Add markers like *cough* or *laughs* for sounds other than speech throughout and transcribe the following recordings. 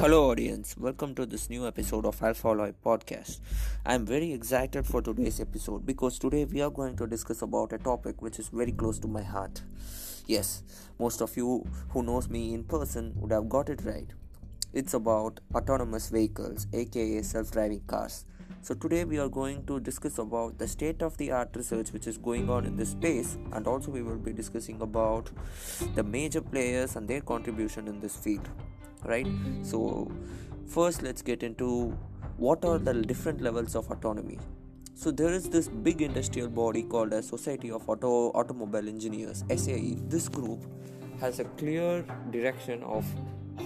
Hello, audience. Welcome to this new episode of Alpha Alloy podcast. I'm very excited for today's episode because today we are going to discuss about a topic which is very close to my heart. Yes, most of you who knows me in person would have got it right. It's about autonomous vehicles, aka self-driving cars. So today we are going to discuss about the state of the art research which is going on in this space and also we will be discussing about the major players and their contribution in this field right? So first let's get into what are the different levels of autonomy. So there is this big industrial body called as society of auto automobile engineers sae this group has a clear direction of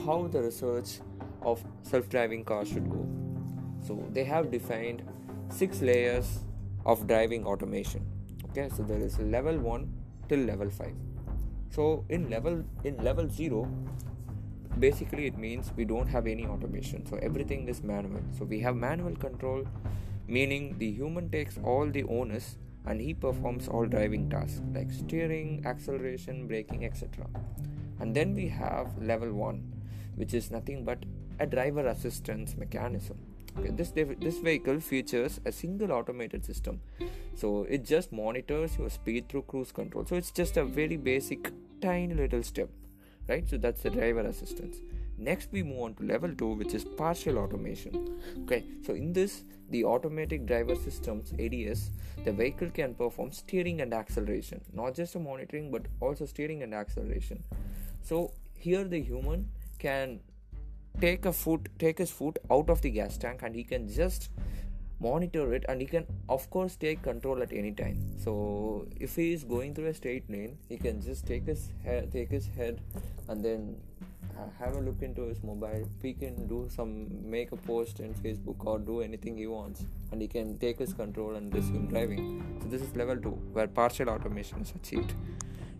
how the research of self-driving cars should go. So they have defined six layers of driving automation. Okay so there is level 1 till level 5 so in level in level 0 basically it means we don't have any automation. So everything is manual. So we have manual control meaning the human takes all the onus and he performs all driving tasks like steering acceleration braking etc and then we have level 1 which is nothing but a driver assistance mechanism. Okay, this this vehicle features a single automated system. So it just monitors your speed through cruise control. So it's just a very basic tiny little step right? So that's the driver assistance. Next we move on to level 2 which is partial automation. Okay? So in this the automatic driver systems ads the vehicle can perform steering and acceleration. Not just monitoring but also steering and acceleration. So here the human can take a foot take his foot out of the gas tank and he can just monitor it and he can of course take control at any time. So if he is going through a straight lane he can just take his head take his head and then have a look into his mobile. He can do some make a post in facebook or do anything he wants and he can take his control and resume driving. So this is level 2 where partial automation is achieved.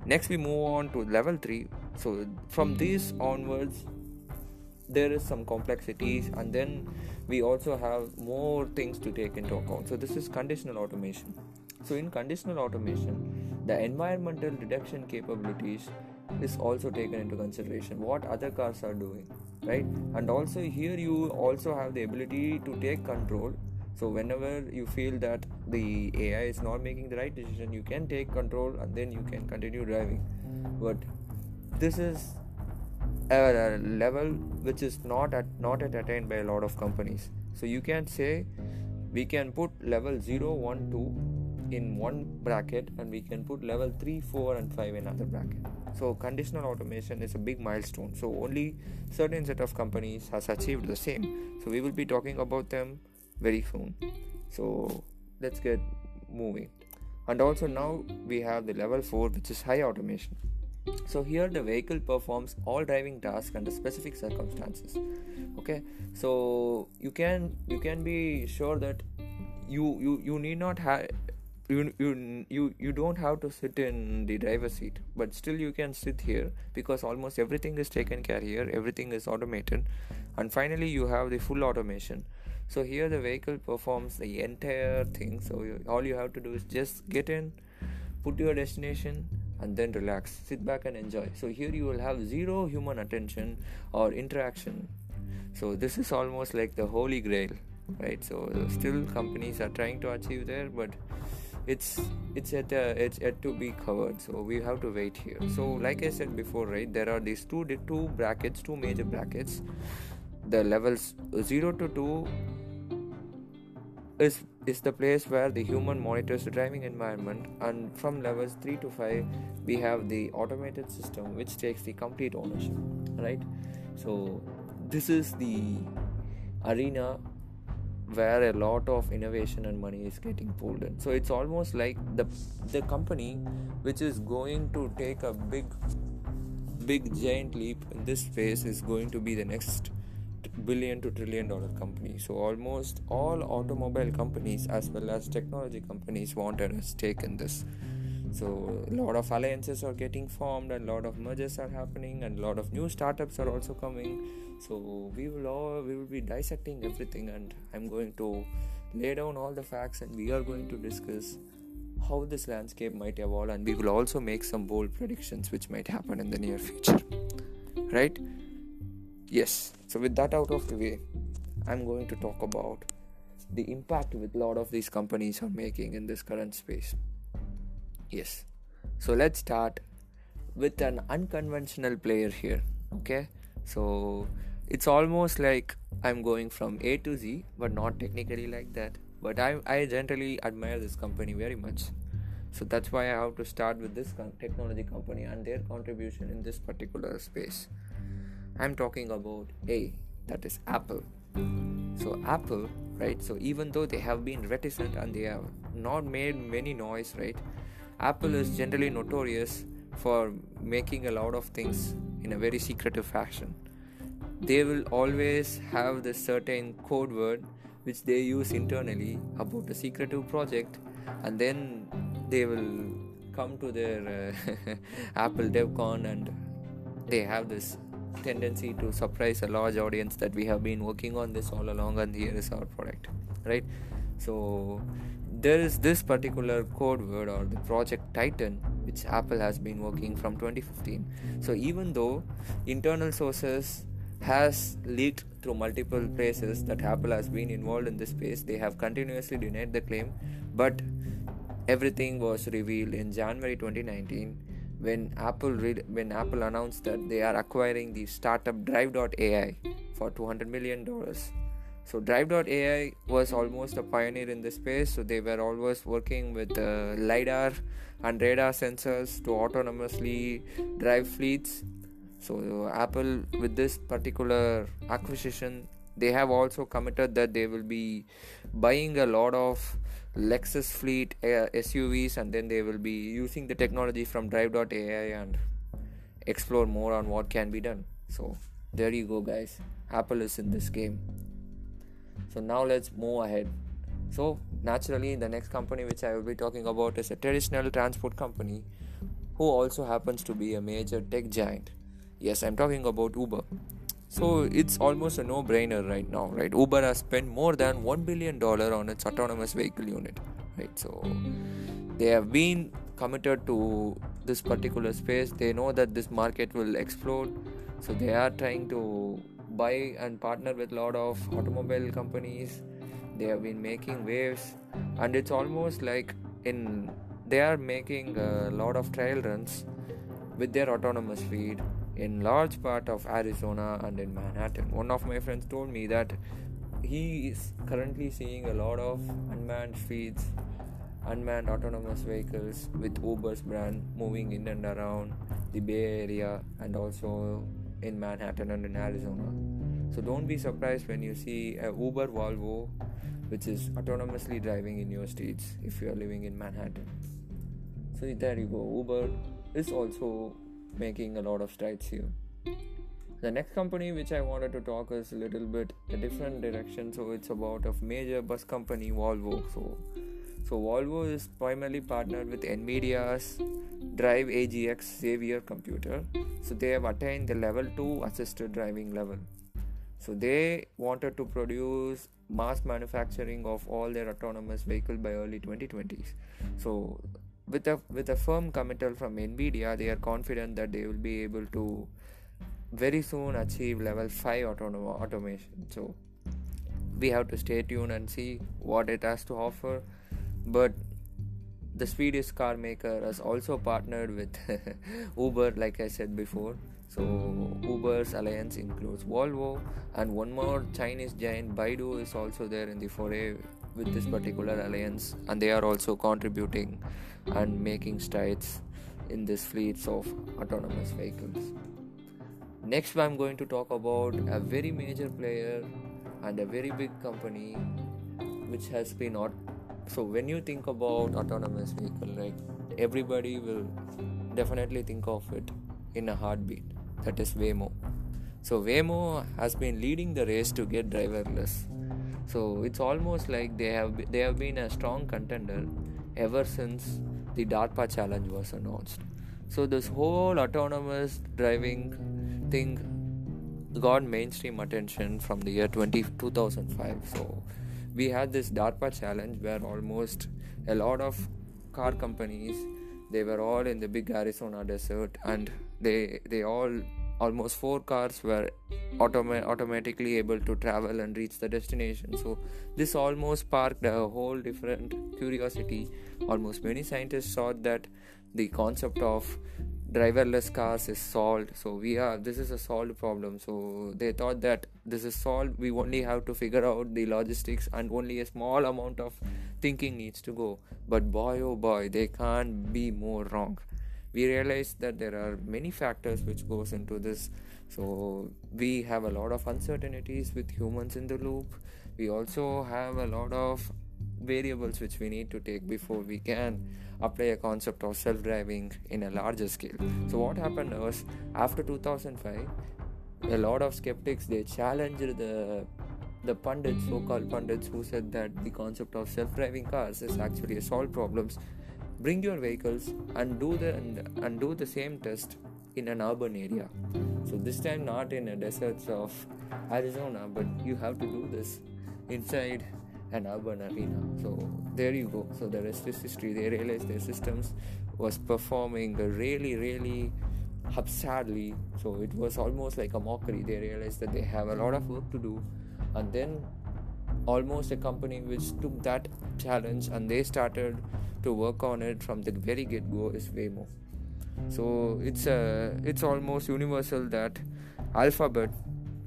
Next we move on to level 3 so from this onwards there is some complexities and then we also have more things to take into account. So this is conditional automation. So in conditional automation the environmental detection capabilities is also taken into consideration. What other cars are doing right? And also here you also have the ability to take control. So whenever you feel that the ai is not making the right decision you can take control and then you can continue driving. But this is a level which is not at not at attained by a lot of companies. So you can say we can put level 0 1 2 in one bracket and we can put level 3 4 and 5 in another bracket. So conditional automation is a big milestone. So only certain set of companies has achieved the same. So we will be talking about them very soon. So let's get moving. And also now we have the level 4 which is high automation so here the vehicle performs all driving tasks under specific circumstances. Okay? So you can you can be sure that you you you need not have you, you you you don't have to sit in the driver's seat but still you can sit here because almost everything is taken care here everything is automated and finally you have the full automation. So here the vehicle performs the entire thing. So you, all you have to do is just get in put your destination and then relax sit back and enjoy. So here you will have zero human attention or interaction. So this is almost like the holy grail right? So still companies are trying to achieve there but it's it's at uh, it's yet to be covered. So we have to wait here. So like i said before right there are these two two brackets two major brackets. The levels 0 to 2 is is the place where the human monitors the driving environment and from levels 3 to 5 we have the automated system which takes the complete ownership right? So this is the arena where a lot of innovation and money is getting pulled in. So it's almost like the the company which is going to take a big big giant leap in this phase is going to be the next billion to trillion dollar company. So almost all automobile companies as well as technology companies wanted a stake in this. So a lot of alliances are getting formed and a lot of mergers are happening and a lot of new startups are also coming. So we will all we will be dissecting everything and I'm going to lay down all the facts and we are going to discuss how this landscape might evolve and we will also make some bold predictions which might happen in the near future. Right? Yes. So with that out of the way i'm going to talk about the impact with a lot of these companies are making in this current space. Yes. So let's start with an unconventional player here okay? So it's almost like i'm going from a to z but not technically like that. But i, I generally admire this company very much. So that's why i have to start with this technology company and their contribution in this particular space i'm talking about a that is apple so apple right so even though they have been reticent and they have not made many noise right apple is generally notorious for making a lot of things in a very secretive fashion. They will always have this certain code word which they use internally about a secretive project, and then they will come to their uh, *laughs* Apple DevCon and they have this tendency to surprise a large audience that we have been working on this all along and here is our product right? So there is this particular code word or the project titan which apple has been working from 2015 so even though internal sources has leaked through multiple places that apple has been involved in this space they have continuously denied the claim but everything was revealed in january 2019 when apple when apple announced that they are acquiring the startup drive.ai for 200 million dollars. So drive.ai was almost a pioneer in this space. So they were always working with uh, lidar and radar sensors to autonomously drive fleets. So apple with this particular acquisition they have also committed that they will be buying a lot of lexus fleet uh, suvs and then they will be using the technology from drive.ai and explore more on what can be done. So there you go guys. Apple is in this game. So now let's move ahead. So naturally the next company which i will be talking about is a traditional transport company who also happens to be a major tech giant. Yes i'm talking about uber so it's almost a no-brainer right now right? Uber has spent more than 1 billion dollar on its autonomous vehicle unit right? So they have been committed to this particular space. They know that this market will explode. So they are trying to buy and partner with a lot of automobile companies. They have been making waves. And it's almost like in they are making a lot of trial runs with their autonomous feed in large part of arizona and in manhattan one of my friends told me that he is currently seeing a lot of unmanned fleets, unmanned autonomous vehicles with uber's brand moving in and around the bay area and also in Manhattan and in Arizona. So don't be surprised when you see a Uber Volvo which is autonomously driving in your streets if you are living in Manhattan. So there you go. Uber is also making a lot of strides here. The next company which I wanted to talk is a little bit a different direction. So it's about a major bus company, Volvo. So so Volvo is primarily partnered with Nvidia's Drive AGX Xavier computer. So they have attained the level 2 assisted driving level. So they wanted to produce mass manufacturing of all their autonomous vehicles by early 2020s. So with a with a firm committal from Nvidia, they are confident that they will be able to very soon achieve level 5 autonomous automation. So we have to stay tuned and see what it has to offer but the Swedish car maker has also partnered with *laughs* Uber, like I said before. So, Uber's alliance includes Volvo, and one more Chinese giant, Baidu, is also there in the foray with this particular alliance, and they are also contributing and making strides in this fleets of autonomous vehicles. Next, I'm going to talk about a very major player and a very big company which has been so when you think about autonomous vehicle right everybody will definitely think of it in a heartbeat. That is waymo. So waymo has been leading the race to get driverless. So it's almost like they have they have been a strong contender ever since the darpa challenge was announced. So this whole autonomous driving thing got mainstream attention from the year 20, 2005 so we had this DARPA challenge where almost a lot of car companies they were all in the big Arizona desert and they they all almost four cars were automa- automatically able to travel and reach the destination. So this almost sparked a whole different curiosity. Almost many scientists thought that the concept of driverless cars is solved. So we are this is a solved problem. So they thought that this is solved. We only have to figure out the logistics and only a small amount of thinking needs to go. But boy oh boy they can't be more wrong we realize that there are many factors which goes into this. So we have a lot of uncertainties with humans in the loop. We also have a lot of variables which we need to take before we can apply a concept of self-driving in a larger scale. So what happened was after 2005 a lot of skeptics they challenged the the pundits so-called pundits who said that the concept of self-driving cars is actually a solved problems bring your vehicles and do the and, do the same test in an urban area. So this time not in the deserts of arizona but you have to do this inside an urban arena. So there you go. So the rest is history. They realized their systems was performing really really absurdly. So it was almost like a mockery. They realized that they have a lot of work to do. And then almost a company which took that challenge and they started to work on it from the very get go is Waymo. So it's a it's almost universal that Alphabet,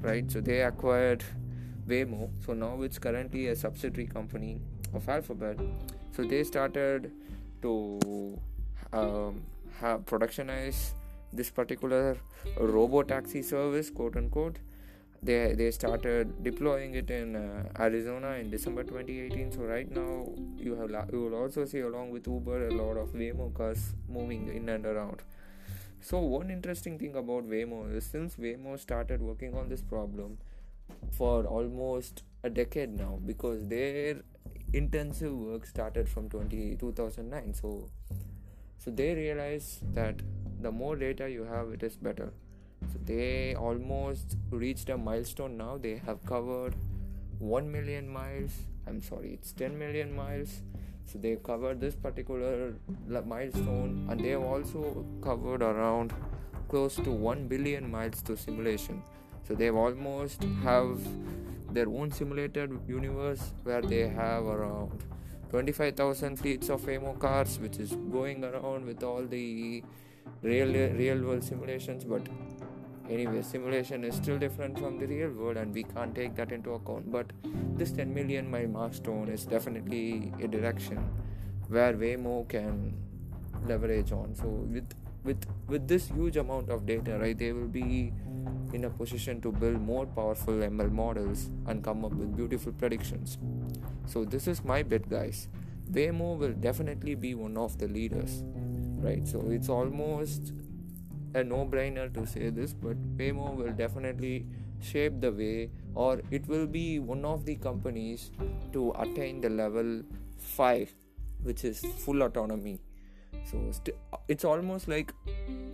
right? So they acquired Waymo. So now it's currently a subsidiary company of Alphabet. So they started to um, have productionize this particular robo taxi service, quote unquote, they they started deploying it in uh, Arizona in December 2018. So right now you have la- you will also see along with Uber a lot of Waymo cars moving in and around. So one interesting thing about Waymo is since Waymo started working on this problem for almost a decade now because their intensive work started from 20, 2009 so so they realized that the more data you have it is better so they almost reached a milestone now. They have covered 1 million miles. I'm sorry it's 10 million miles. So they've covered this particular milestone and they have also covered around close to 1 billion miles to simulation. So they've almost have their own simulated universe where they have around 25,000 fleets of Waymo cars which is going around with all the real real world simulations but anyway simulation is still different from the real world and we can't take that into account but this 10 million mile milestone is definitely a direction where Waymo can leverage on. So with with with this huge amount of data right they will be in a position to build more powerful ml models and come up with beautiful predictions. So this is my bet guys. Waymo will definitely be one of the leaders right? So it's almost a no-brainer to say this, but Waymo will definitely shape the way, or it will be one of the companies to attain the level five, which is full autonomy. So st- it's almost like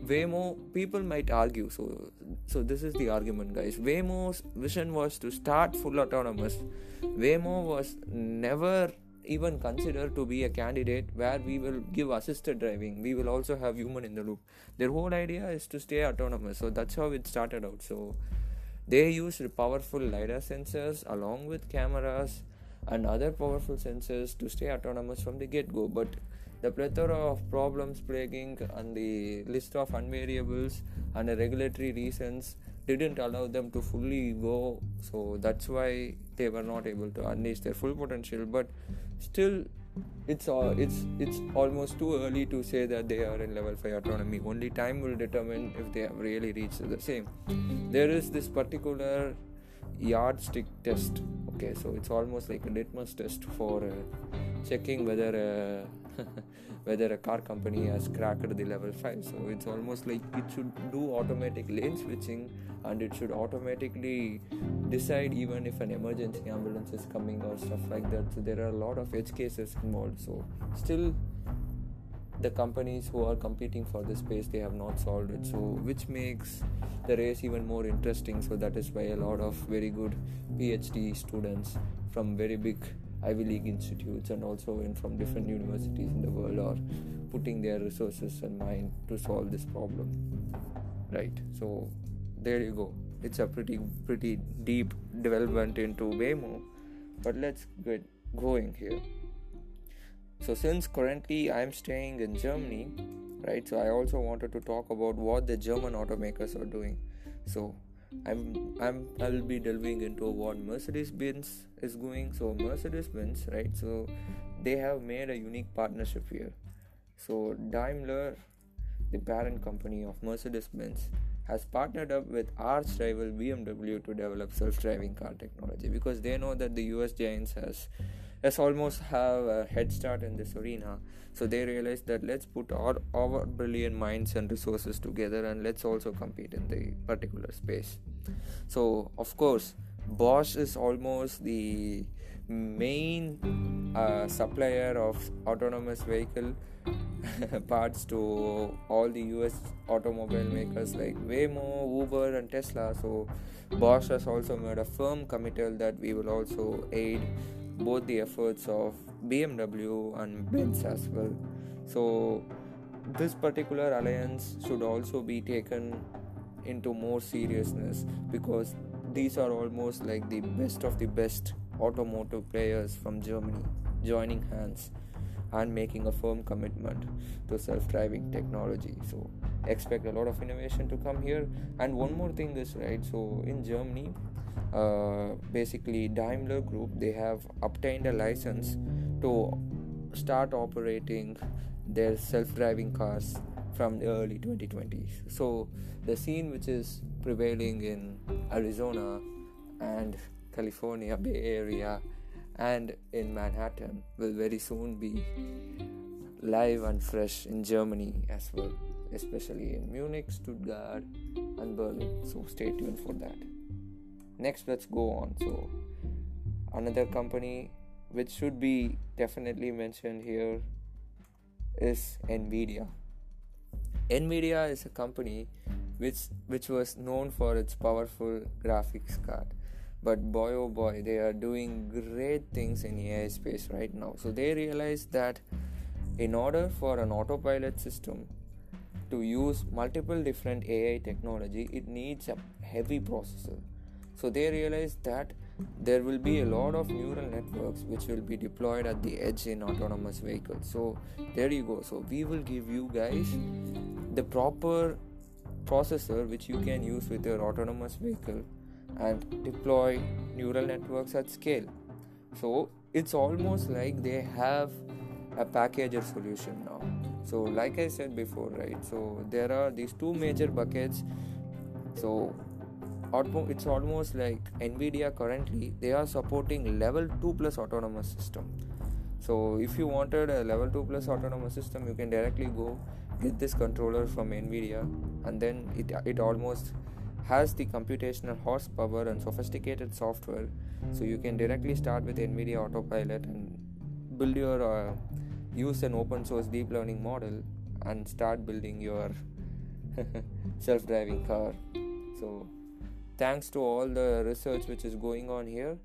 Waymo. People might argue. So so this is the argument, guys. Waymo's vision was to start full autonomous. Waymo was never even consider to be a candidate where we will give assisted driving. We will also have human in the loop. Their whole idea is to stay autonomous. So that's how it started out. So they used powerful lidar sensors along with cameras and other powerful sensors to stay autonomous from the get go but the plethora of problems plaguing and the list of unvariables and the regulatory reasons didn't allow them to fully go so that's why they were not able to unleash their full potential. But still it's uh, it's it's almost too early to say that they are in level 5 autonomy. Only time will determine if they have really reached the same. There is this particular yardstick test okay? So it's almost like a litmus test for uh, checking whether uh, *laughs* whether a car company has cracked the level 5 so it's almost like it should do automatic lane switching and it should automatically decide even if an emergency ambulance is coming or stuff like that. So there are a lot of edge cases involved. So still the companies who are competing for this space they have not solved it. So which makes the race even more interesting. So that is why a lot of very good phd students from very big Ivy League institutes and also in from different universities in the world are putting their resources and mind to solve this problem. Right. So there you go it's a pretty pretty deep development into waymo but let's get going here so since currently i'm staying in germany right so i also wanted to talk about what the german automakers are doing so i'm i'm i'll be delving into what mercedes benz is going. So mercedes benz right? So they have made a unique partnership here. So daimler the parent company of mercedes benz has partnered up with arch rival BMW to develop self-driving car technology because they know that the US giants has has almost have a head start in this arena so they realized that let's put our, our brilliant minds and resources together and let's also compete in the particular space so of course bosch is almost the main uh, supplier of autonomous vehicle *laughs* parts to all the US automobile makers like Waymo, Uber, and Tesla. So, Bosch has also made a firm committal that we will also aid both the efforts of BMW and Benz as well. So, this particular alliance should also be taken into more seriousness because these are almost like the best of the best automotive players from Germany joining hands and making a firm commitment to self driving technology. So, expect a lot of innovation to come here. And one more thing is right so, in Germany, uh, basically, Daimler Group they have obtained a license to start operating their self driving cars from the early 2020s. So, the scene which is prevailing in Arizona and California, Bay Area, and in Manhattan will very soon be live and fresh in Germany as well, especially in Munich, Stuttgart, and Berlin. So stay tuned for that. Next, let's go on. So, another company which should be definitely mentioned here is Nvidia. Nvidia is a company which which was known for its powerful graphics card but boy oh boy they are doing great things in ai space right now. So they realize that in order for an autopilot system to use multiple different ai technology it needs a heavy processor. So they realize that there will be a lot of neural networks which will be deployed at the edge in autonomous vehicles. So there you go. So we will give you guys the proper processor which you can use with your autonomous vehicle and deploy neural networks at scale. So it's almost like they have a packager solution now. So, like I said before, right? So, there are these two major buckets. So, it's almost like Nvidia currently they are supporting level 2 plus autonomous system. So, if you wanted a level 2 plus autonomous system, you can directly go get this controller from Nvidia, and then it it almost has the computational horsepower and sophisticated software so you can directly start with nvidia autopilot and build your uh, use an open source deep learning model and start building your *laughs* self-driving car. So thanks to all the research which is going on here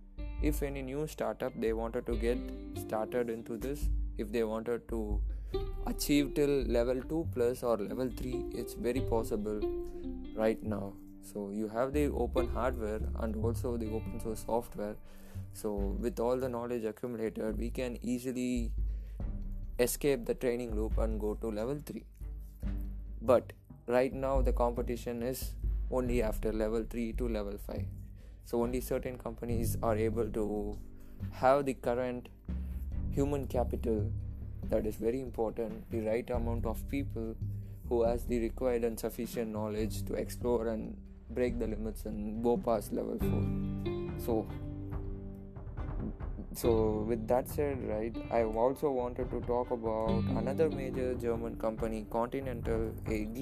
if any new startup they wanted to get started into this if they wanted to achieve till level 2 plus or level 3 it's very possible right now so you have the open hardware and also the open source software. So with all the knowledge accumulated we can easily escape the training loop and go to level 3 but right now the competition is only after level 3 to level 5 so only certain companies are able to have the current human capital that is very important the right amount of people who has the required and sufficient knowledge to explore and break the limits and go past level 4 so so with that said right i also wanted to talk about another major german company continental ag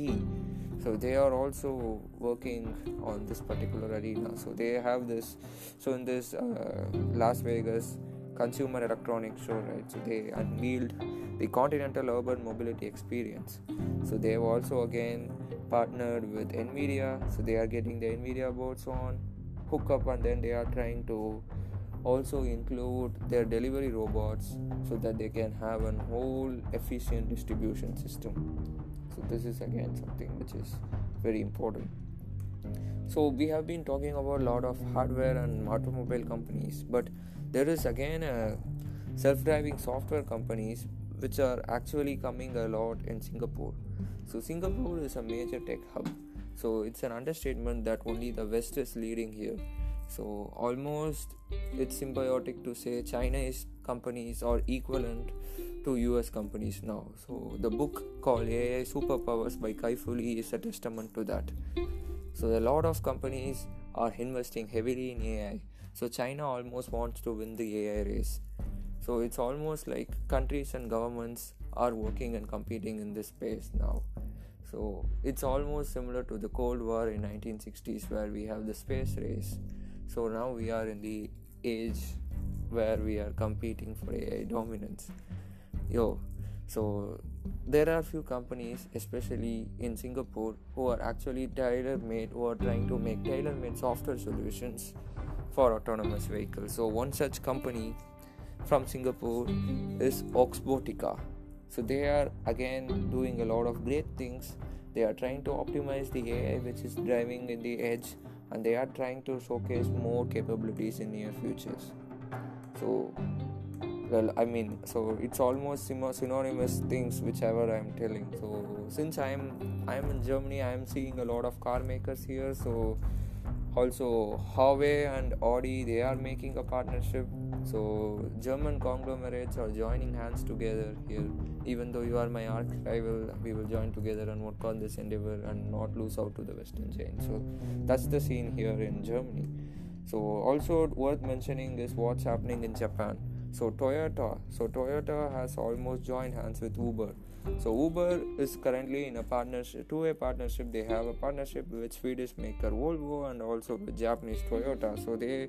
so they are also working on this particular arena. So they have this so in this uh, las vegas consumer electronics show right so they unveiled the continental urban mobility experience. So they have also again partnered with nvidia. So they are getting the nvidia boards on hook up and then they are trying to also include their delivery robots so that they can have a whole efficient distribution system. So this is again something which is very important. So we have been talking about a lot of hardware and automobile companies but there is again a self-driving software companies which are actually coming a lot in singapore. So singapore is a major tech hub. So it's an understatement that only the west is leading here. So almost it's symbiotic to say chinese companies are equivalent to us companies now. So the book called ai superpowers by kai fu lee is a testament to that. So a lot of companies are investing heavily in ai so china almost wants to win the ai race so it's almost like countries and governments are working and competing in this space now. So it's almost similar to the cold war in 1960s where we have the space race. So now we are in the age where we are competing for ai dominance. Yo so there are few companies especially in singapore who are actually tailor made who are trying to make tailor made software solutions for autonomous vehicles. So one such company from singapore is oxbotica. So they are again doing a lot of great things. They are trying to optimize the ai which is driving in the edge and they are trying to showcase more capabilities in near futures. So well i mean so it's almost synonymous things whichever i'm telling. So since i'm i'm in germany i'm seeing a lot of car makers here. So also Huawei and Audi they are making a partnership so German conglomerates are joining hands together here. Even though you are my arch rival we will join together and work on this endeavor and not lose out to the western chain. So that's the scene here in Germany. So also worth mentioning is what's happening in Japan. So Toyota, so Toyota has almost joined hands with Uber. So Uber is currently in a partnership, two-way partnership. They have a partnership with Swedish maker Volvo and also with Japanese Toyota. So they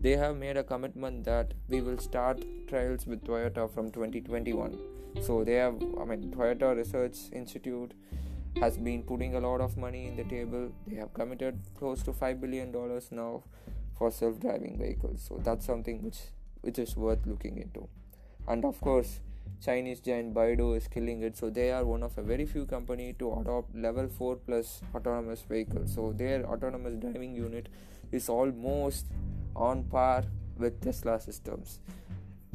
they have made a commitment that we will start trials with Toyota from 2021. So they have, I mean, Toyota Research Institute has been putting a lot of money in the table. They have committed close to five billion dollars now for self-driving vehicles. So that's something which which is worth looking into. And of course, Chinese giant Baidu is killing it. So they are one of a very few company to adopt level 4 plus autonomous vehicles. So their autonomous driving unit is almost on par with Tesla systems.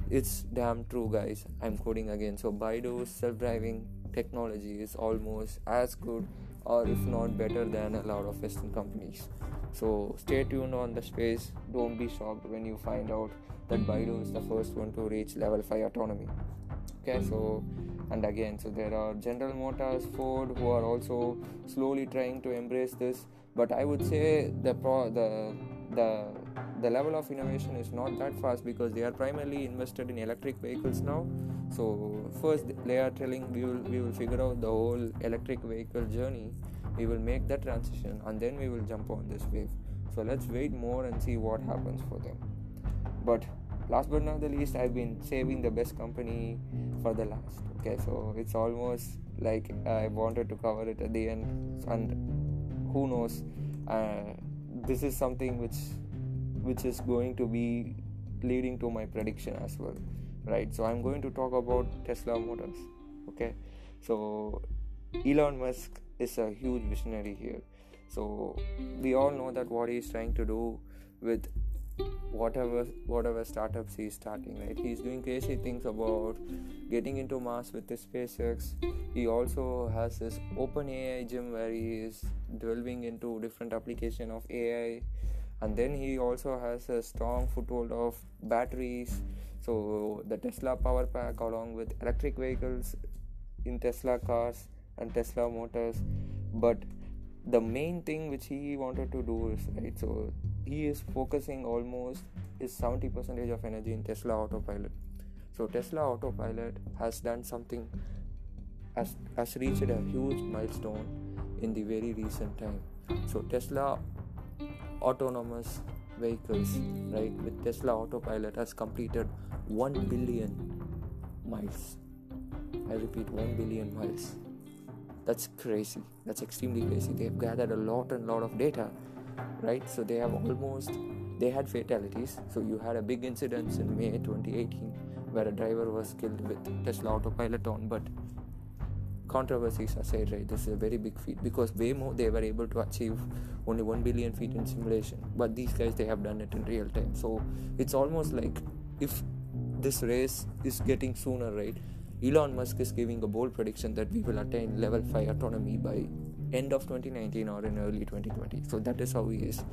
It's damn true, guys. I'm quoting again. So Baidu's self-driving technology is almost as good or if not better than a lot of Western companies. So stay tuned on the space. Don't be shocked when you find out that Baidu is the first one to reach level 5 autonomy. Okay, so and again, so there are General Motors, Ford who are also slowly trying to embrace this. But I would say the pro, the the the level of innovation is not that fast because they are primarily invested in electric vehicles now. So first they are telling we will we will figure out the whole electric vehicle journey. We will make that transition and then we will jump on this wave. So let's wait more and see what happens for them. But last but not the least i've been saving the best company for the last okay? So it's almost like i wanted to cover it at the end and who knows? Uh, this is something which which is going to be leading to my prediction as well right? So i'm going to talk about tesla motors okay? So elon musk is a huge visionary here. So we all know that what he's trying to do with whatever whatever startups he's starting right? He's doing crazy things about getting into mars with the spacex. He also has this open ai gym where he is delving into different application of ai and then he also has a strong foothold of batteries. So the tesla power pack along with electric vehicles in tesla cars and tesla motors. But the main thing which he wanted to do is right so he is focusing almost is 70 percentage of energy in tesla autopilot. So tesla autopilot has done something has, has reached a huge milestone in the very recent time. So tesla autonomous vehicles right with tesla autopilot has completed 1 billion miles. I repeat 1 billion miles. That's crazy. That's extremely crazy. They've gathered a lot and lot of data right so they have almost they had fatalities so you had a big incident in may 2018 where a driver was killed with tesla autopilot on but controversies aside, right, this is a very big feat because Waymo they were able to achieve only 1 billion feet in simulation, but these guys they have done it in real time. So it's almost like if this race is getting sooner, right? Elon Musk is giving a bold prediction that we will attain level 5 autonomy by end of 2019 or in early 2020. So that is how he is.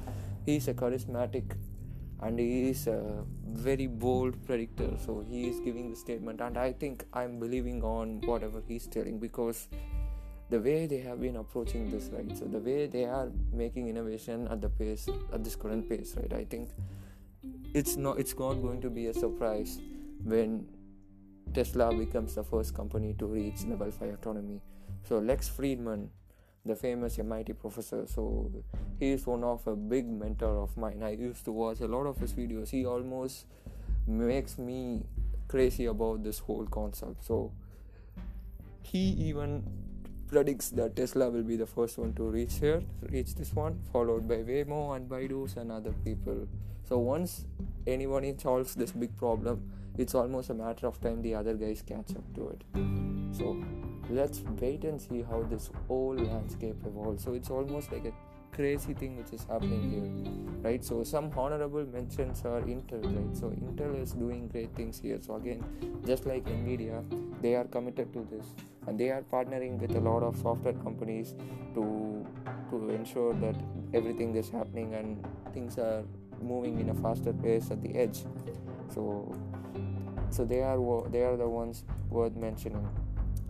He is a charismatic and he is a very bold predictor so he is giving the statement and i think i'm believing on whatever he's telling because the way they have been approaching this right so the way they are making innovation at the pace at this current pace right i think it's not it's not going to be a surprise when tesla becomes the first company to reach level 5 autonomy so lex fridman the famous MIT professor. So he is one of a big mentor of mine. I used to watch a lot of his videos. He almost makes me crazy about this whole concept. So he even predicts that Tesla will be the first one to reach here, reach this one, followed by Waymo and Baidu's and other people. So once anybody solves this big problem, it's almost a matter of time the other guys catch up to it. So let's wait and see how this whole landscape evolves. So it's almost like a crazy thing which is happening here, right? So some honorable mentions are Intel, right? So Intel is doing great things here. So again, just like Nvidia, they are committed to this, and they are partnering with a lot of software companies to to ensure that everything is happening and things are moving in a faster pace at the edge. So so they are they are the ones worth mentioning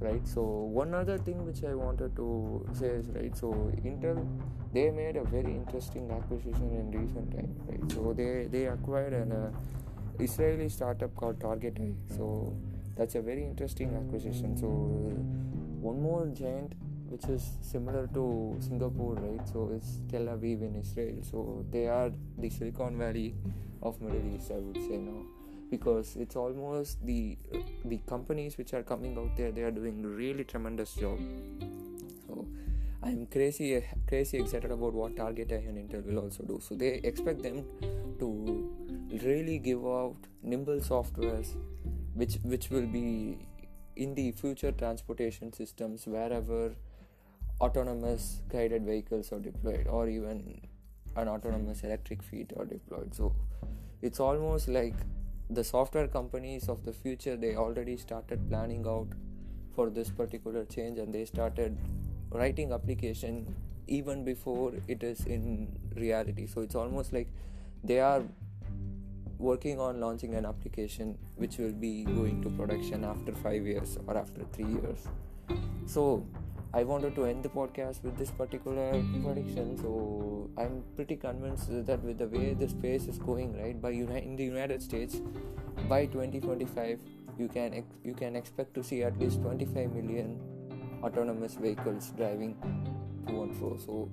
right? So one other thing which i wanted to say is right so intel they made a very interesting acquisition in recent time right? So they they acquired an uh, israeli startup called target so that's a very interesting acquisition. So one more giant which is similar to singapore right? So it's tel aviv in israel. So they are the silicon valley of middle east i would say now because it's almost the the companies which are coming out there they are doing really tremendous job. So i'm crazy crazy excited about what target and intel will also do. So they expect them to really give out nimble softwares which which will be in the future transportation systems wherever autonomous guided vehicles are deployed or even an autonomous electric fleet are deployed. So it's almost like the software companies of the future they already started planning out for this particular change and they started writing application even before it is in reality. So it's almost like they are working on launching an application which will be going to production after 5 years or after 3 years. So I wanted to end the podcast with this particular prediction. So I'm pretty convinced that with the way the space is going, right, by uni- in the United States, by 2025, you can ex- you can expect to see at least 25 million autonomous vehicles driving to and fro. So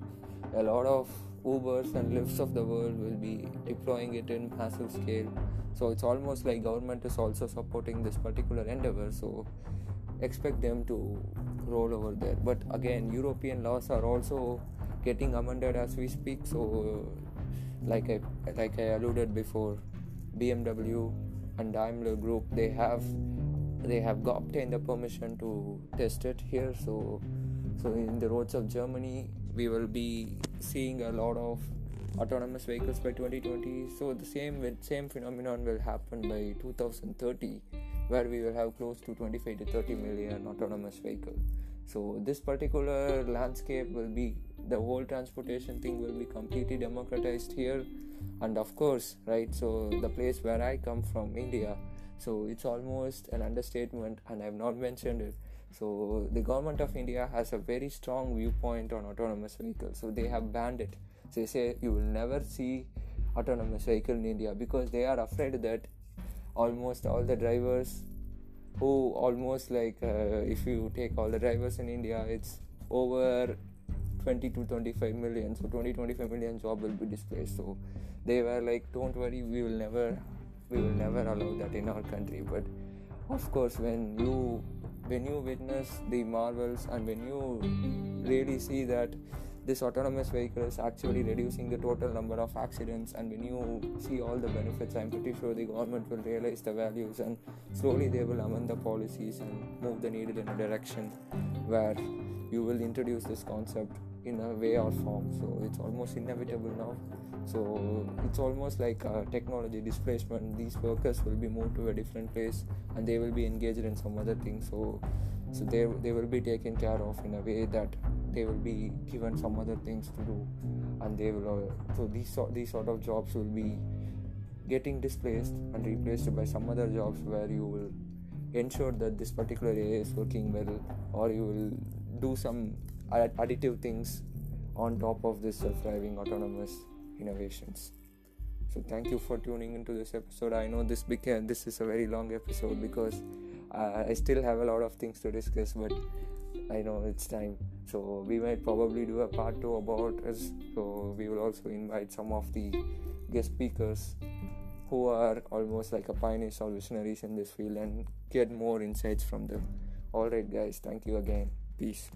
a lot of Ubers and Lyfts of the world will be deploying it in massive scale. So it's almost like government is also supporting this particular endeavor. So expect them to roll over there. But again european laws are also getting amended as we speak. So like i like i alluded before bmw and daimler group they have they have obtained the permission to test it here. So so in the roads of germany we will be seeing a lot of autonomous vehicles by 2020 so the same with same phenomenon will happen by 2030 where we will have close to 25 to 30 million autonomous vehicles so this particular landscape will be the whole transportation thing will be completely democratized here. And of course right so the place where i come from india so it's almost an understatement and i've not mentioned it. So the government of india has a very strong viewpoint on autonomous vehicles. So they have banned it. So they say you will never see autonomous vehicle in india because they are afraid that almost all the drivers who almost like uh, if you take all the drivers in India, it's over 20 to 25 million. So 20 25 million job will be displaced. So they were like, don't worry, we will never we will never allow that in our country. But of course, when you when you witness the marvels and when you really see that this autonomous vehicle is actually reducing the total number of accidents and when you see all the benefits i'm pretty sure the government will realize the values and slowly they will amend the policies and move the needle in a direction where you will introduce this concept in a way or form. So it's almost inevitable now. So it's almost like technology displacement. These workers will be moved to a different place and they will be engaged in some other thing. So so they, they will be taken care of in a way that they will be given some other things to do. And they will so these sort these sort of jobs will be getting displaced and replaced by some other jobs where you will ensure that this particular area is working well or you will do some additive things on top of this self-driving autonomous innovations. So thank you for tuning into this episode. I know this became this is a very long episode because uh, i still have a lot of things to discuss but i know it's time. So we might probably do a part two about us. So we will also invite some of the guest speakers who are almost like a pioneers or visionaries in this field and get more insights from them. All right guys. Thank you again. Peace